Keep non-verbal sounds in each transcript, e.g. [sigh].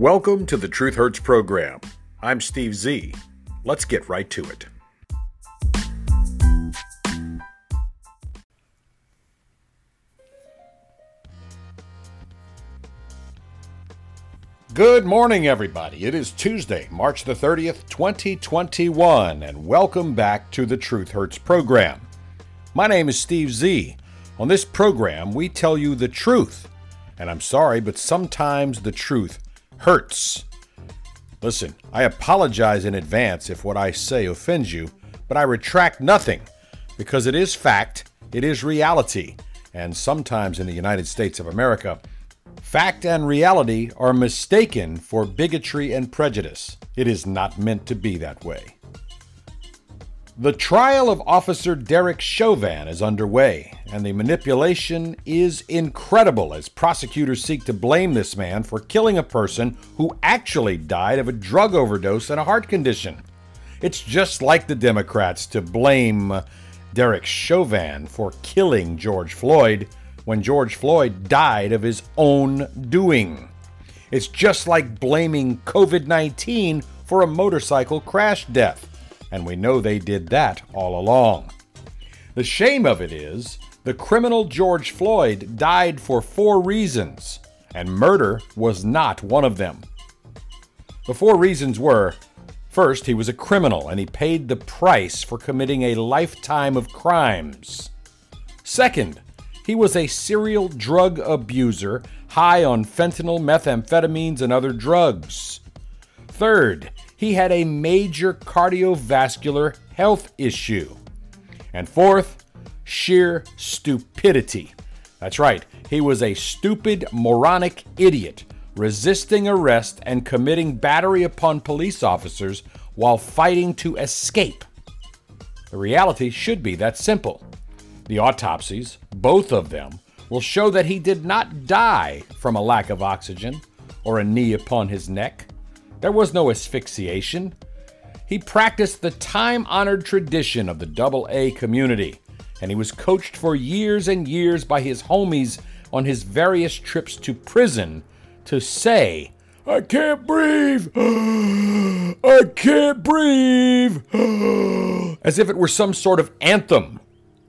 Welcome to the Truth Hurts program. I'm Steve Z. Let's get right to it. Good morning, everybody. It is Tuesday, March the 30th, 2021, and welcome back to the Truth Hurts program. My name is Steve Z. On this program, we tell you the truth. And I'm sorry, but sometimes the truth hurts. Listen, I apologize in advance if what I say offends you, but I retract nothing because it is fact, it is reality, and sometimes in the United States of America, fact and reality are mistaken for bigotry and prejudice. It is not meant to be that way. The trial of Officer Derek Chauvin is underway, and the manipulation is incredible as prosecutors seek to blame this man for killing a person who actually died of a drug overdose and a heart condition. It's just like the Democrats to blame Derek Chauvin for killing George Floyd when George Floyd died of his own doing. It's just like blaming COVID 19 for a motorcycle crash death and we know they did that all along. The shame of it is, the criminal George Floyd died for four reasons, and murder was not one of them. The four reasons were first, he was a criminal and he paid the price for committing a lifetime of crimes. Second, he was a serial drug abuser, high on fentanyl, methamphetamines, and other drugs. Third, he had a major cardiovascular health issue. And fourth, sheer stupidity. That's right, he was a stupid, moronic idiot, resisting arrest and committing battery upon police officers while fighting to escape. The reality should be that simple. The autopsies, both of them, will show that he did not die from a lack of oxygen or a knee upon his neck. There was no asphyxiation. He practiced the time honored tradition of the double A community, and he was coached for years and years by his homies on his various trips to prison to say, I can't breathe! [gasps] I can't breathe! [gasps] As if it were some sort of anthem.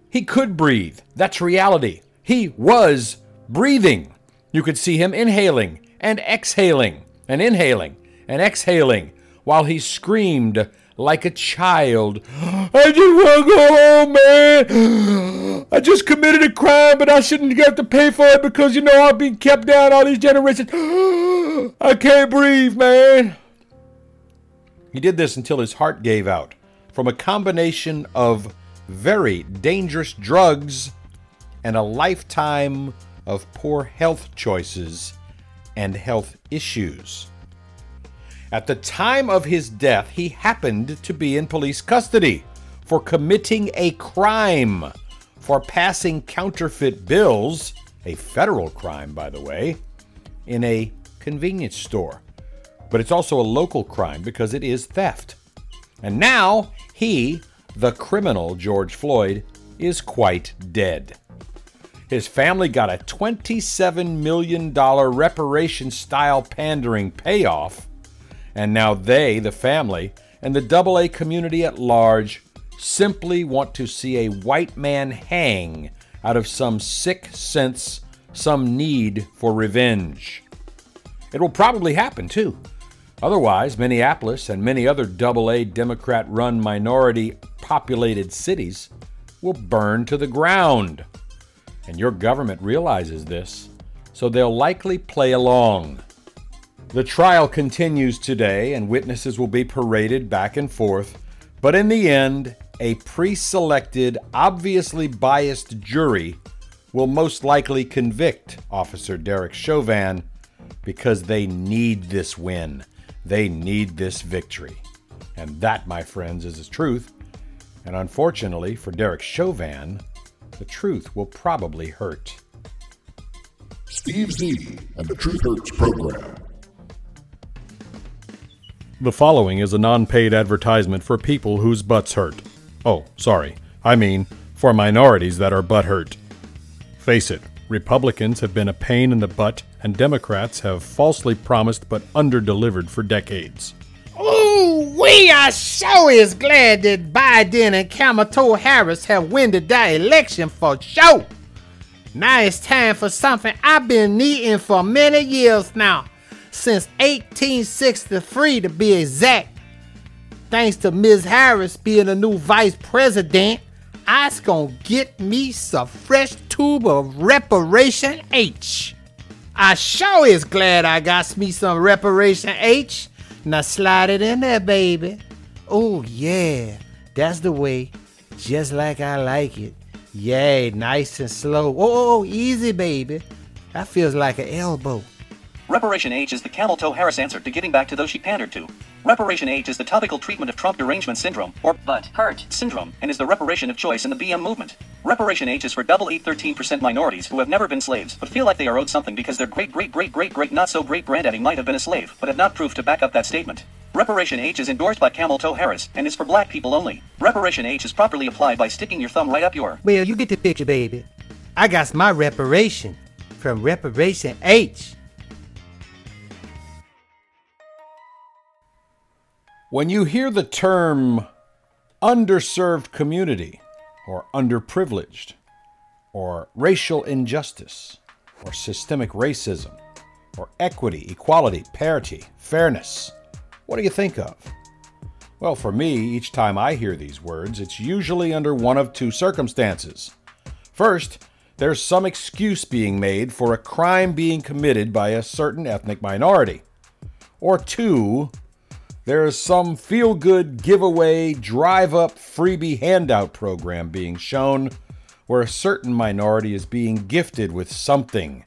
He could breathe. That's reality. He was breathing. You could see him inhaling and exhaling and inhaling and exhaling while he screamed like a child. I just want to go home, man. I just committed a crime, but I shouldn't have to pay for it because, you know, I've been kept down all these generations. [gasps] I can't breathe, man. He did this until his heart gave out from a combination of very dangerous drugs and a lifetime of poor health choices and health issues. At the time of his death, he happened to be in police custody for committing a crime, for passing counterfeit bills, a federal crime, by the way, in a convenience store. But it's also a local crime because it is theft. And now he, the criminal George Floyd, is quite dead. His family got a $27 million reparation style pandering payoff and now they, the family, and the AA community at large simply want to see a white man hang out of some sick sense, some need for revenge. It will probably happen too. Otherwise, Minneapolis and many other AA Democrat run minority populated cities will burn to the ground. And your government realizes this, so they'll likely play along. The trial continues today, and witnesses will be paraded back and forth. But in the end, a pre selected, obviously biased jury will most likely convict Officer Derek Chauvin because they need this win. They need this victory. And that, my friends, is the truth. And unfortunately for Derek Chauvin, the truth will probably hurt. Steve Z and the Truth Hurts program. The following is a non paid advertisement for people whose butts hurt. Oh, sorry. I mean, for minorities that are butt hurt. Face it, Republicans have been a pain in the butt, and Democrats have falsely promised but underdelivered for decades. Ooh, we are so is glad that Biden and Kamala Harris have won the election for sure. Now it's time for something I've been needing for many years now, since 1863 to be exact. Thanks to Ms. Harris being the new vice president, I's gonna get me some fresh tube of Reparation H. I sure is glad I got me some Reparation H. Now slide it in there, baby. Oh, yeah, that's the way, just like I like it. Yay, nice and slow. Oh, oh, oh, easy, baby. That feels like an elbow. Reparation H is the camel toe Harris answer to getting back to those she pandered to. Reparation H is the topical treatment of Trump derangement syndrome, or butt hurt syndrome, and is the reparation of choice in the BM movement. Reparation H is for double A 13% minorities who have never been slaves, but feel like they are owed something because their great great great great great not so great granddaddy might have been a slave, but have not proof to back up that statement. Reparation H is endorsed by Camel Toe Harris and is for black people only. Reparation H is properly applied by sticking your thumb right up your. Well, you get the picture, baby. I got my reparation from Reparation H. When you hear the term underserved community, or underprivileged, or racial injustice, or systemic racism, or equity, equality, parity, fairness, what do you think of? Well, for me, each time I hear these words, it's usually under one of two circumstances. First, there's some excuse being made for a crime being committed by a certain ethnic minority. Or two, there is some feel good giveaway, drive up freebie handout program being shown where a certain minority is being gifted with something.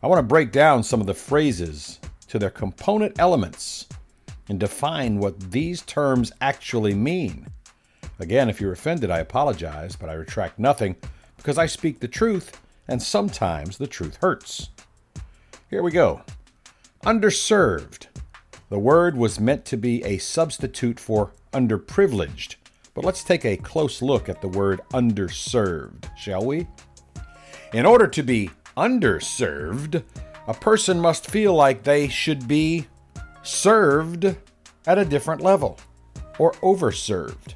I want to break down some of the phrases to their component elements and define what these terms actually mean. Again, if you're offended, I apologize, but I retract nothing because I speak the truth, and sometimes the truth hurts. Here we go. Underserved the word was meant to be a substitute for underprivileged, but let's take a close look at the word underserved, shall we? In order to be underserved, a person must feel like they should be served at a different level or overserved.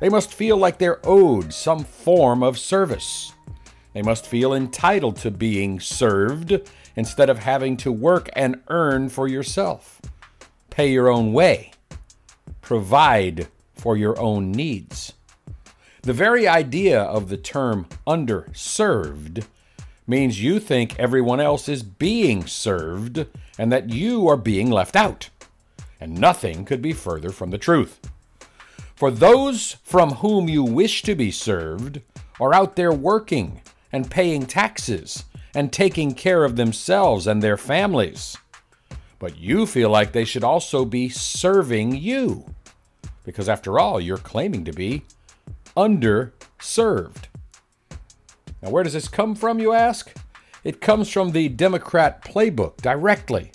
They must feel like they're owed some form of service. They must feel entitled to being served instead of having to work and earn for yourself pay your own way, provide for your own needs. The very idea of the term underserved means you think everyone else is being served and that you are being left out. And nothing could be further from the truth. For those from whom you wish to be served are out there working and paying taxes and taking care of themselves and their families but you feel like they should also be serving you. Because after all, you're claiming to be underserved. Now, where does this come from, you ask? It comes from the Democrat playbook directly.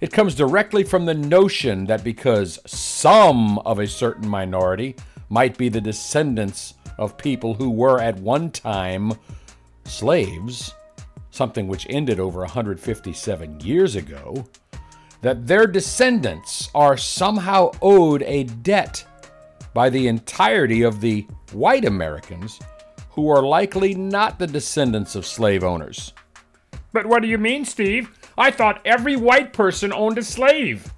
It comes directly from the notion that because some of a certain minority might be the descendants of people who were at one time slaves, something which ended over 157 years ago, that their descendants are somehow owed a debt by the entirety of the white Americans who are likely not the descendants of slave owners. But what do you mean, Steve? I thought every white person owned a slave.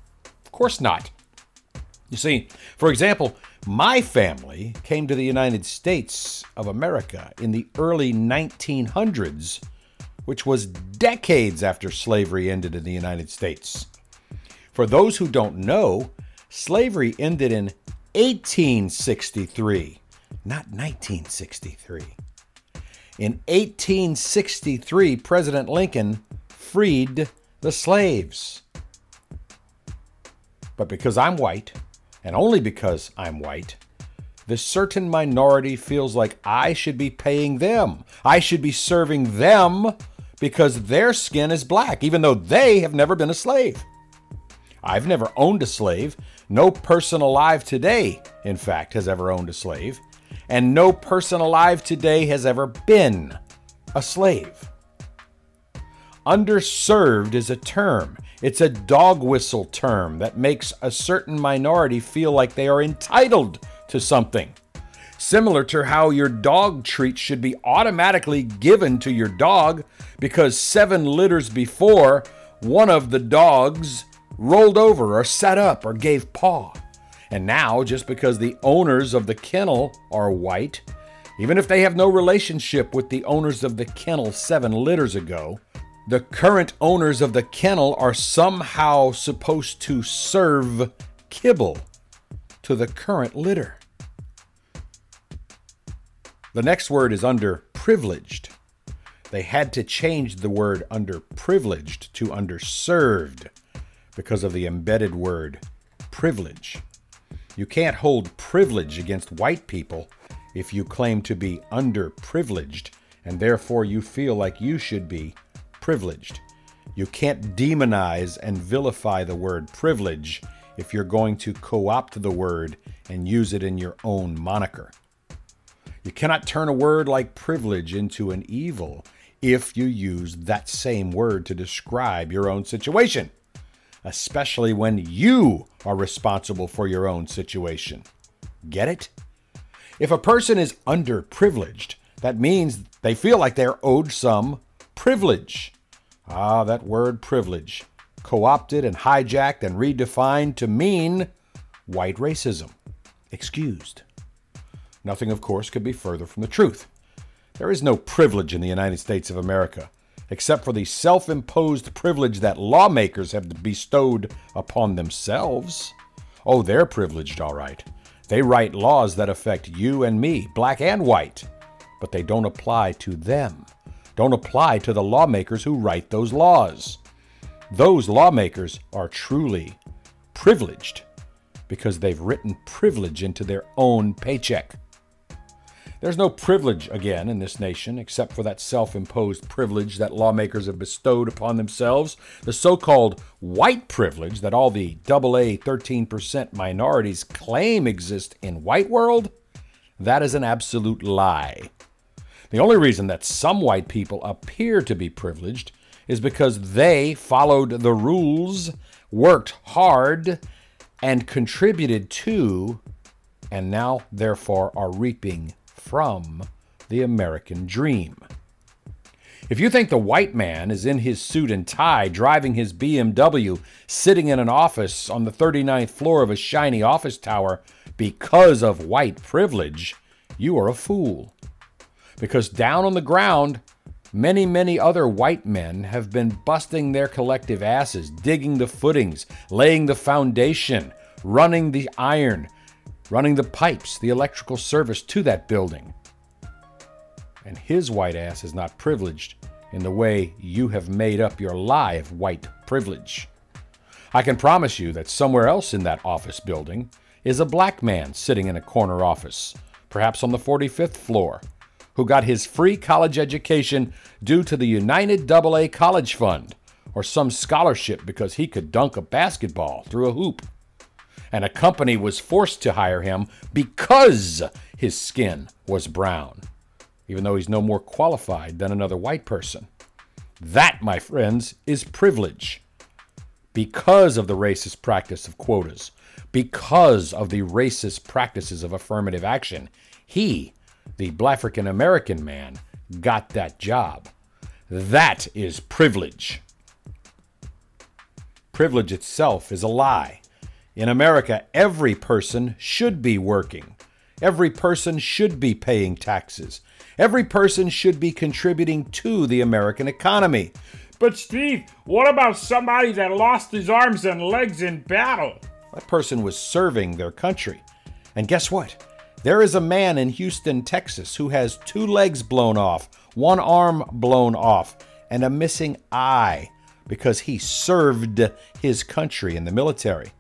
Of course not. You see, for example, my family came to the United States of America in the early 1900s, which was decades after slavery ended in the United States. For those who don't know, slavery ended in 1863, not 1963. In 1863, President Lincoln freed the slaves. But because I'm white, and only because I'm white, this certain minority feels like I should be paying them. I should be serving them because their skin is black, even though they have never been a slave. I've never owned a slave. No person alive today, in fact, has ever owned a slave. And no person alive today has ever been a slave. Underserved is a term. It's a dog whistle term that makes a certain minority feel like they are entitled to something. Similar to how your dog treat should be automatically given to your dog because seven litters before, one of the dogs rolled over or sat up or gave paw. And now, just because the owners of the kennel are white, even if they have no relationship with the owners of the kennel seven litters ago, the current owners of the kennel are somehow supposed to serve kibble to the current litter. The next word is underprivileged. They had to change the word underprivileged to underserved because of the embedded word privilege. You can't hold privilege against white people if you claim to be underprivileged and therefore you feel like you should be privileged. You can't demonize and vilify the word privilege if you're going to co opt the word and use it in your own moniker. You cannot turn a word like privilege into an evil if you use that same word to describe your own situation, especially when you are responsible for your own situation. Get it? If a person is underprivileged, that means they feel like they're owed some privilege. Ah, that word privilege, co opted and hijacked and redefined to mean white racism. Excused. Nothing, of course, could be further from the truth. There is no privilege in the United States of America, except for the self imposed privilege that lawmakers have bestowed upon themselves. Oh, they're privileged, all right. They write laws that affect you and me, black and white, but they don't apply to them, don't apply to the lawmakers who write those laws. Those lawmakers are truly privileged because they've written privilege into their own paycheck. There's no privilege, again, in this nation except for that self imposed privilege that lawmakers have bestowed upon themselves, the so called white privilege that all the AA 13% minorities claim exist in white world. That is an absolute lie. The only reason that some white people appear to be privileged is because they followed the rules, worked hard, and contributed to, and now therefore are reaping from the American dream. If you think the white man is in his suit and tie, driving his BMW, sitting in an office on the 39th floor of a shiny office tower because of white privilege, you are a fool. Because down on the ground, many, many other white men have been busting their collective asses, digging the footings, laying the foundation, running the iron, running the pipes, the electrical service to that building. And his white ass is not privileged in the way you have made up your lie of white privilege. I can promise you that somewhere else in that office building is a black man sitting in a corner office, perhaps on the 45th floor, who got his free college education due to the United AA College Fund or some scholarship because he could dunk a basketball through a hoop and a company was forced to hire him because his skin was brown, even though he's no more qualified than another white person. That, my friends, is privilege. Because of the racist practice of quotas, because of the racist practices of affirmative action, he, the Black African American man, got that job. That is privilege. Privilege itself is a lie. In America, every person should be working. Every person should be paying taxes. Every person should be contributing to the American economy. But, Steve, what about somebody that lost his arms and legs in battle? That person was serving their country. And guess what? There is a man in Houston, Texas, who has two legs blown off, one arm blown off, and a missing eye because he served his country in the military.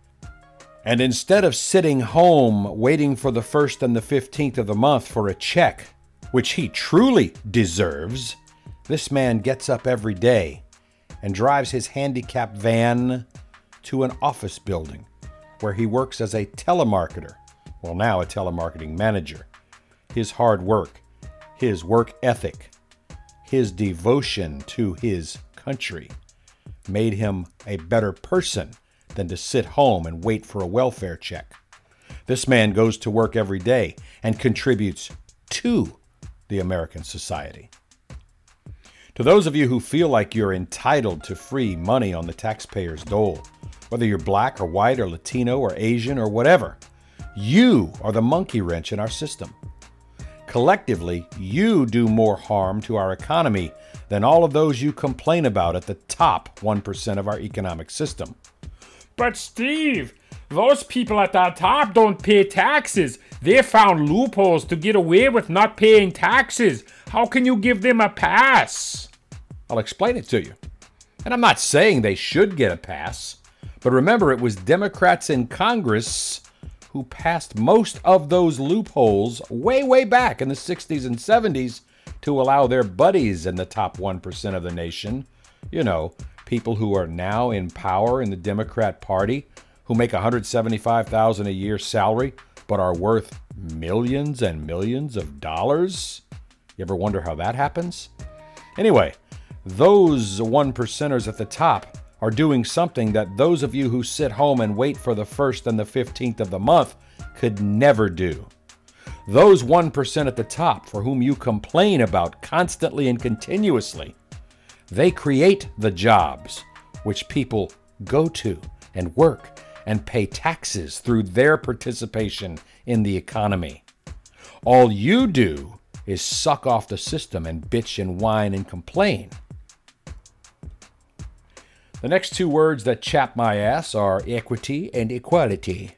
And instead of sitting home waiting for the 1st and the 15th of the month for a check, which he truly deserves, this man gets up every day and drives his handicapped van to an office building where he works as a telemarketer, well, now a telemarketing manager. His hard work, his work ethic, his devotion to his country made him a better person than to sit home and wait for a welfare check. This man goes to work every day and contributes to the American society. To those of you who feel like you're entitled to free money on the taxpayer's dole, whether you're black or white or Latino or Asian or whatever, you are the monkey wrench in our system. Collectively, you do more harm to our economy than all of those you complain about at the top 1% of our economic system. But Steve, those people at the top don't pay taxes. They found loopholes to get away with not paying taxes. How can you give them a pass? I'll explain it to you. And I'm not saying they should get a pass, but remember it was Democrats in Congress who passed most of those loopholes way, way back in the 60s and 70s to allow their buddies in the top 1% of the nation, you know, people who are now in power in the Democrat Party, who make 175,000 a year salary but are worth millions and millions of dollars. You ever wonder how that happens? Anyway, those one percenters at the top are doing something that those of you who sit home and wait for the 1st and the 15th of the month could never do. Those 1% at the top for whom you complain about constantly and continuously, they create the jobs which people go to and work and pay taxes through their participation in the economy. All you do is suck off the system and bitch and whine and complain. The next two words that chap my ass are equity and equality.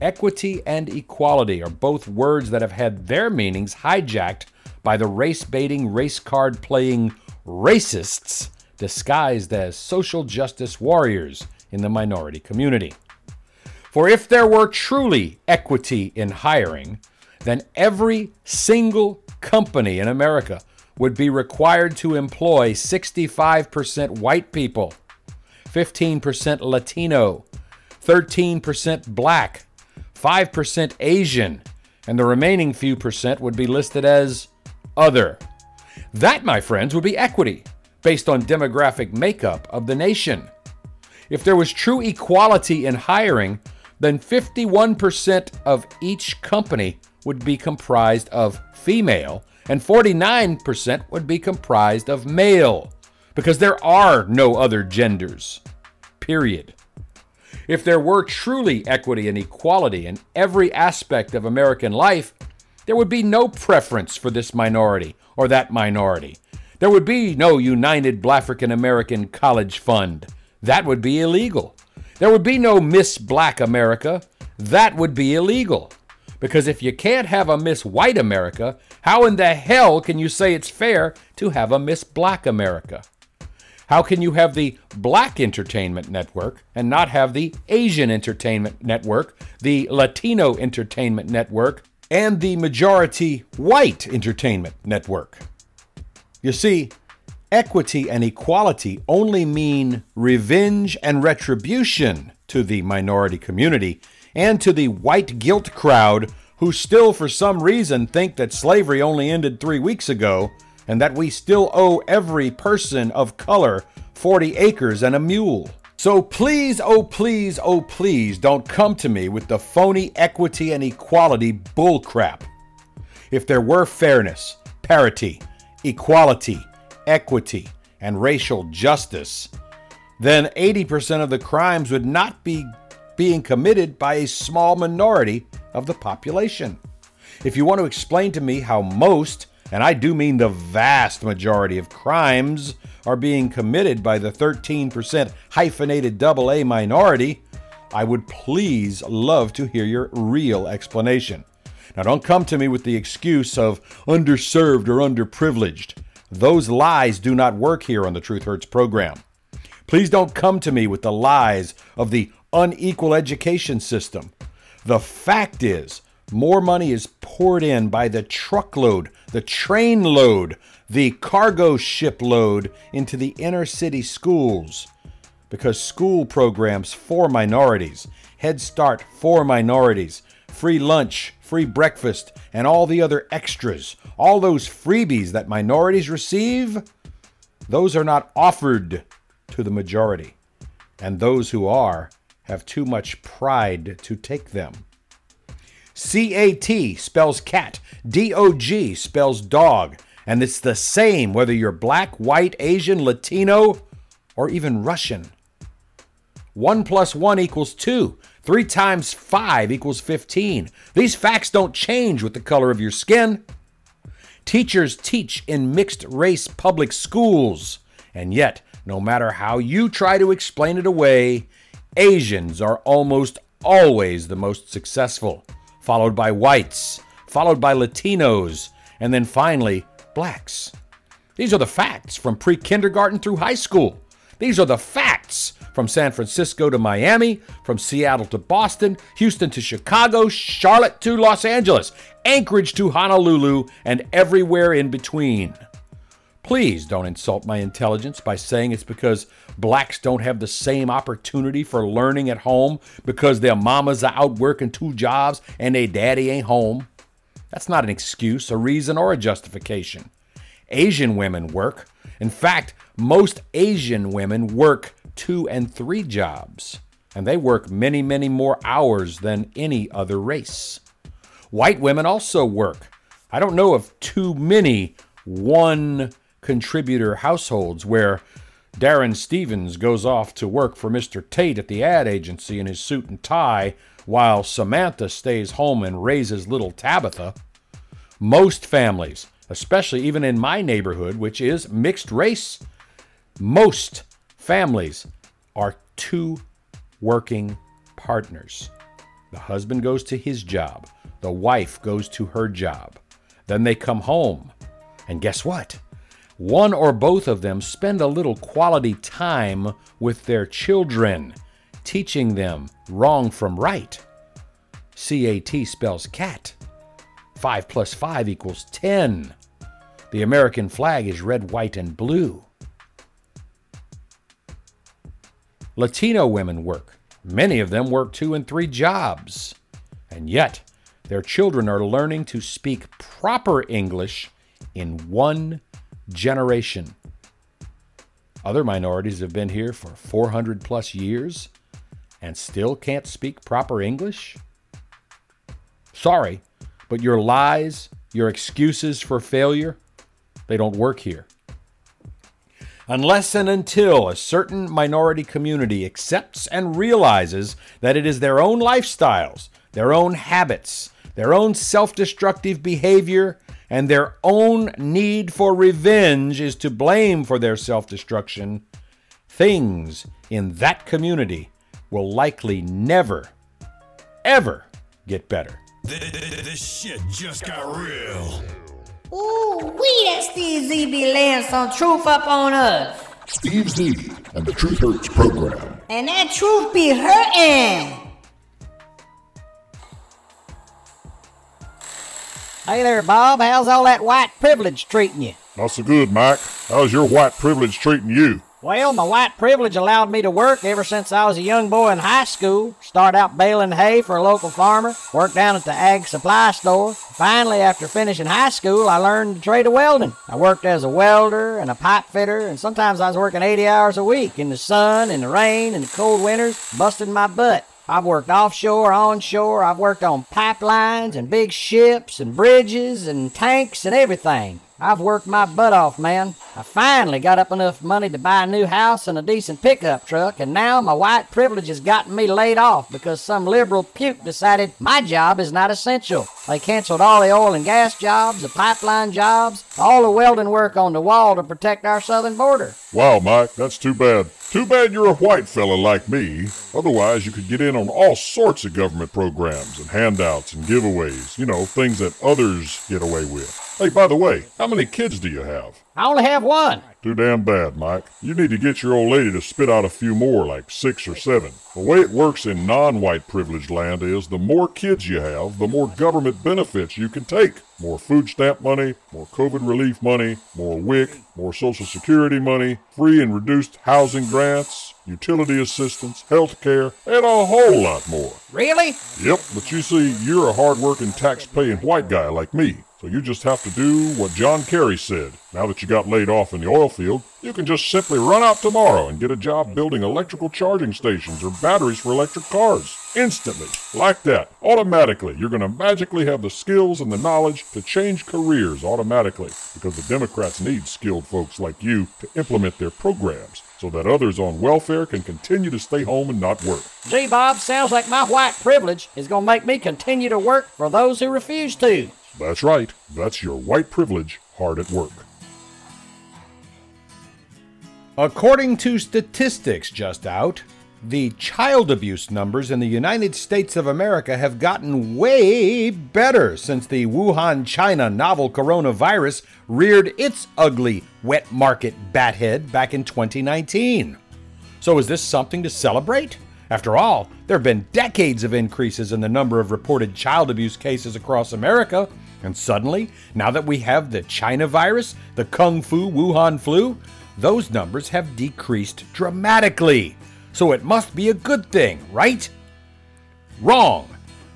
Equity and equality are both words that have had their meanings hijacked by the race baiting, race card playing racists disguised as social justice warriors in the minority community. For if there were truly equity in hiring, then every single company in America would be required to employ 65% white people 15% Latino, 13% Black, 5% Asian, and the remaining few percent would be listed as other. That, my friends, would be equity based on demographic makeup of the nation. If there was true equality in hiring, then 51% of each company would be comprised of female and 49% would be comprised of male because there are no other genders. Period. If there were truly equity and equality in every aspect of American life, there would be no preference for this minority or that minority. There would be no United Blafrican American College Fund. That would be illegal. There would be no Miss Black America. That would be illegal. Because if you can't have a Miss White America, how in the hell can you say it's fair to have a Miss Black America? How can you have the Black Entertainment Network and not have the Asian Entertainment Network, the Latino Entertainment Network, and the majority White Entertainment Network? You see, equity and equality only mean revenge and retribution to the minority community and to the white guilt crowd who still, for some reason, think that slavery only ended three weeks ago and that we still owe every person of color 40 acres and a mule. So please, oh please, oh please, don't come to me with the phony equity and equality bullcrap. If there were fairness, parity, equality, equity, and racial justice, then 80% of the crimes would not be being committed by a small minority of the population. If you want to explain to me how most and I do mean the vast majority of crimes are being committed by the 13% hyphenated double A minority, I would please love to hear your real explanation. Now, don't come to me with the excuse of underserved or underprivileged. Those lies do not work here on the Truth Hurts program. Please don't come to me with the lies of the unequal education system. The fact is, more money is poured in by the truckload, the train load, the cargo ship load into the inner city schools because school programs for minorities, Head Start for minorities, free lunch, free breakfast, and all the other extras, all those freebies that minorities receive, those are not offered to the majority, and those who are have too much pride to take them. CAT spells cat, DOG spells dog, and it's the same whether you're black, white, Asian, Latino, or even Russian. 1 plus 1 equals 2. 3 times 5 equals 15. These facts don't change with the color of your skin. Teachers teach in mixed race public schools, and yet, no matter how you try to explain it away, Asians are almost always the most successful, followed by whites, followed by Latinos, and then finally, blacks. These are the facts from pre kindergarten through high school. These are the facts from San Francisco to Miami, from Seattle to Boston, Houston to Chicago, Charlotte to Los Angeles, Anchorage to Honolulu, and everywhere in between. Please don't insult my intelligence by saying it's because blacks don't have the same opportunity for learning at home because their mamas are out working two jobs and their daddy ain't home. That's not an excuse, a reason, or a justification. Asian women work. In fact, most Asian women work two and three jobs, and they work many, many more hours than any other race. White women also work. I don't know of too many one contributor households where Darrin Stephens goes off to work for Mr. Tate at the ad agency in his suit and tie while Samantha stays home and raises little Tabitha. Most families, especially even in my neighborhood, which is mixed race, most families are two working partners. The husband goes to his job, the wife goes to her job. Then they come home. And guess what? One or both of them spend a little quality time with their children, teaching them wrong from right. CAT spells cat. 5 plus 5 equals 10. The American flag is red, white, and blue. Latino women work. Many of them work two and three jobs. And yet, their children are learning to speak proper English in one generation. Other minorities have been here for 400 plus years and still can't speak proper English? Sorry, but your lies, your excuses for failure, they don't work here. Unless and until a certain minority community accepts and realizes that it is their own lifestyles, their own habits, their own self destructive behavior, and their own need for revenge is to blame for their self destruction, things in that community will likely never, ever get better. This shit just got real. Ooh, we that Steve Z be laying some truth up on us. Steve Z and the Truth Hurts program. And that truth be hurting. Hey there, Bob. How's all that white privilege treating you? Not so good, Mike. How's your white privilege treating you? Well, my white privilege allowed me to work ever since I was a young boy in high school. Start out baling hay for a local farmer, worked down at the ag supply store. Finally, after finishing high school, I learned the trade of welding. I worked as a welder and a pipe fitter, and sometimes I was working 80 hours a week in the sun, in the rain, in the cold winters, busting my butt. I've worked offshore, onshore. I've worked on pipelines and big ships and bridges and tanks and everything. I've worked my butt off, man. I finally got up enough money to buy a new house and a decent pickup truck, and now my white privilege has gotten me laid off because some liberal puke decided my job is not essential. They canceled all the oil and gas jobs, the pipeline jobs, all the welding work on the wall to protect our southern border. Wow, Mike, that's too bad. Too bad you're a white fella like me. Otherwise, you could get in on all sorts of government programs and handouts and giveaways. You know, things that others get away with. Hey, by the way, how many kids do you have? I only have one. Too damn bad, Mike. You need to get your old lady to spit out a few more, like six or seven. The way it works in non white privileged land is the more kids you have, the more government benefits you can take. More food stamp money, more COVID relief money, more WIC, more Social Security money, free and reduced housing grants, utility assistance, health care, and a whole lot more. Really? Yep, but you see, you're a hard-working, tax-paying white guy like me. So you just have to do what John Kerry said. Now that you got laid off in the oil field, you can just simply run out tomorrow and get a job building electrical charging stations or batteries for electric cars. Instantly. Like that. Automatically. You're going to magically have the skills and the knowledge to change careers automatically because the Democrats need skilled folks like you to implement their programs so that others on welfare can continue to stay home and not work. Gee, Bob, sounds like my white privilege is going to make me continue to work for those who refuse to. That's right. That's your white privilege hard at work. According to statistics just out, the child abuse numbers in the United States of America have gotten way better since the Wuhan, China novel coronavirus reared its ugly wet market bat head back in 2019. So, is this something to celebrate? After all, there have been decades of increases in the number of reported child abuse cases across America, and suddenly, now that we have the China virus, the Kung Fu Wuhan flu, those numbers have decreased dramatically. So it must be a good thing, right? Wrong.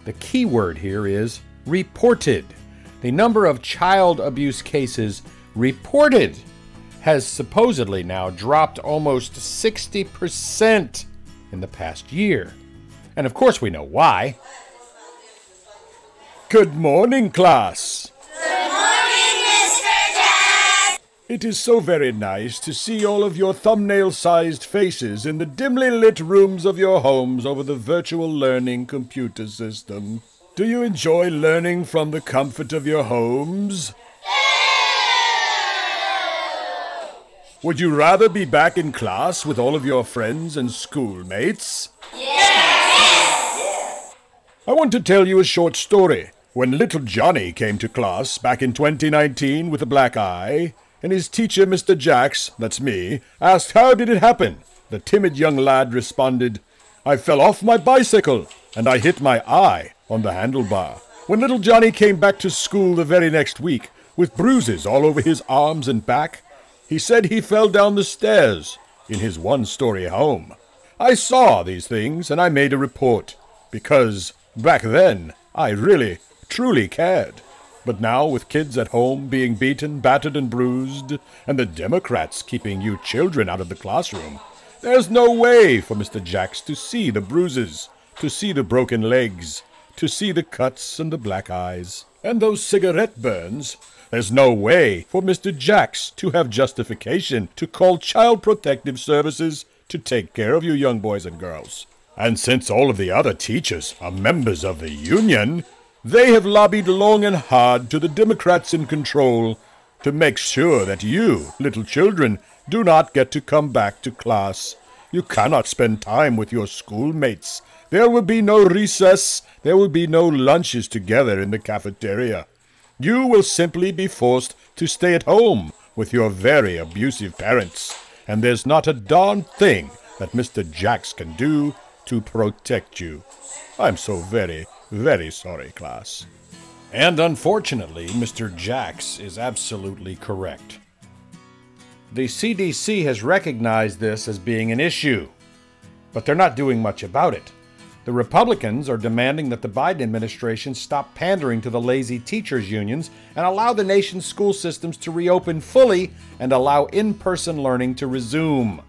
The key word here is reported. The number of child abuse cases reported has supposedly now dropped almost 60% in the past year. And of course, we know why. Good morning, class. Good morning, Mr. Jack. It is so very nice to see all of your thumbnail sized faces in the dimly lit rooms of your homes over the virtual learning computer system. Do you enjoy learning from the comfort of your homes? Would you rather be back in class with all of your friends and schoolmates? Yes. I want to tell you a short story. When little Johnny came to class back in 2019 with a black eye, and his teacher, Mr. Jacks, that's me, asked how did it happen. The timid young lad responded, I fell off my bicycle, and I hit my eye on the handlebar. When little Johnny came back to school the very next week, with bruises all over his arms and back, he said he fell down the stairs in his one story home. I saw these things, and I made a report, because back then I really, truly cared. But now, with kids at home being beaten, battered, and bruised, and the Democrats keeping you children out of the classroom, there's no way for Mr. Jacks to see the bruises, to see the broken legs, to see the cuts and the black eyes, and those cigarette burns. There's no way for Mr. Jacks to have justification to call Child Protective Services to take care of you young boys and girls. And since all of the other teachers are members of the union, they have lobbied long and hard to the Democrats in control to make sure that you, little children, do not get to come back to class. You cannot spend time with your schoolmates. There will be no recess. There will be no lunches together in the cafeteria. You will simply be forced to stay at home with your very abusive parents. And there's not a darn thing that Mr. Jacks can do to protect you. I'm so very, very sorry, class. And unfortunately, Mr. Jax is absolutely correct. The CDC has recognized this as being an issue, but they're not doing much about it. The Republicans are demanding that the Biden administration stop pandering to the lazy teachers' unions and allow the nation's school systems to reopen fully and allow in person learning to resume.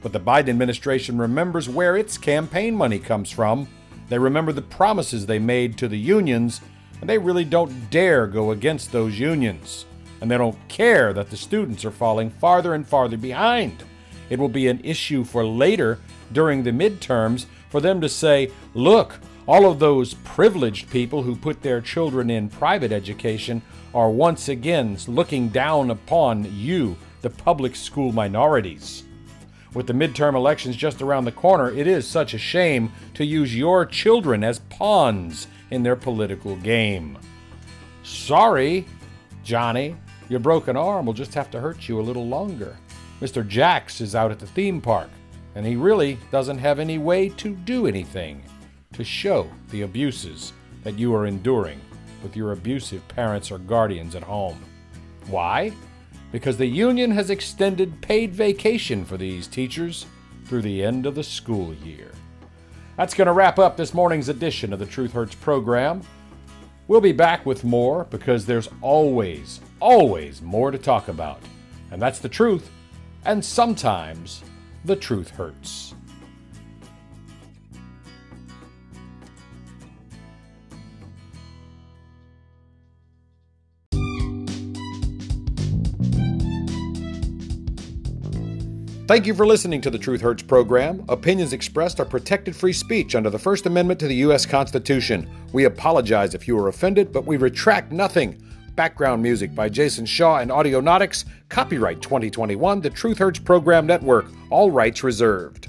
But the Biden administration remembers where its campaign money comes from. They remember the promises they made to the unions, and they really don't dare go against those unions. And they don't care that the students are falling farther and farther behind. It will be an issue for later during the midterms for them to say, look, all of those privileged people who put their children in private education are once again looking down upon you, the public school minorities. With the midterm elections just around the corner, it is such a shame to use your children as pawns in their political game. Sorry, Johnny, your broken arm will just have to hurt you a little longer. Mr. Jax is out at the theme park, and he really doesn't have any way to do anything to show the abuses that you are enduring with your abusive parents or guardians at home. Why? Because the union has extended paid vacation for these teachers through the end of the school year. That's going to wrap up this morning's edition of the Truth Hurts program. We'll be back with more because there's always, always more to talk about. And that's the truth. And sometimes the truth hurts. Thank you for listening to the Truth Hurts program. Opinions expressed are protected free speech under the First Amendment to the U.S. Constitution. We apologize if you were offended, but we retract nothing. Background music by Jason Shaw and Audionautix. Copyright 2021, the Truth Hurts Program Network. All rights reserved.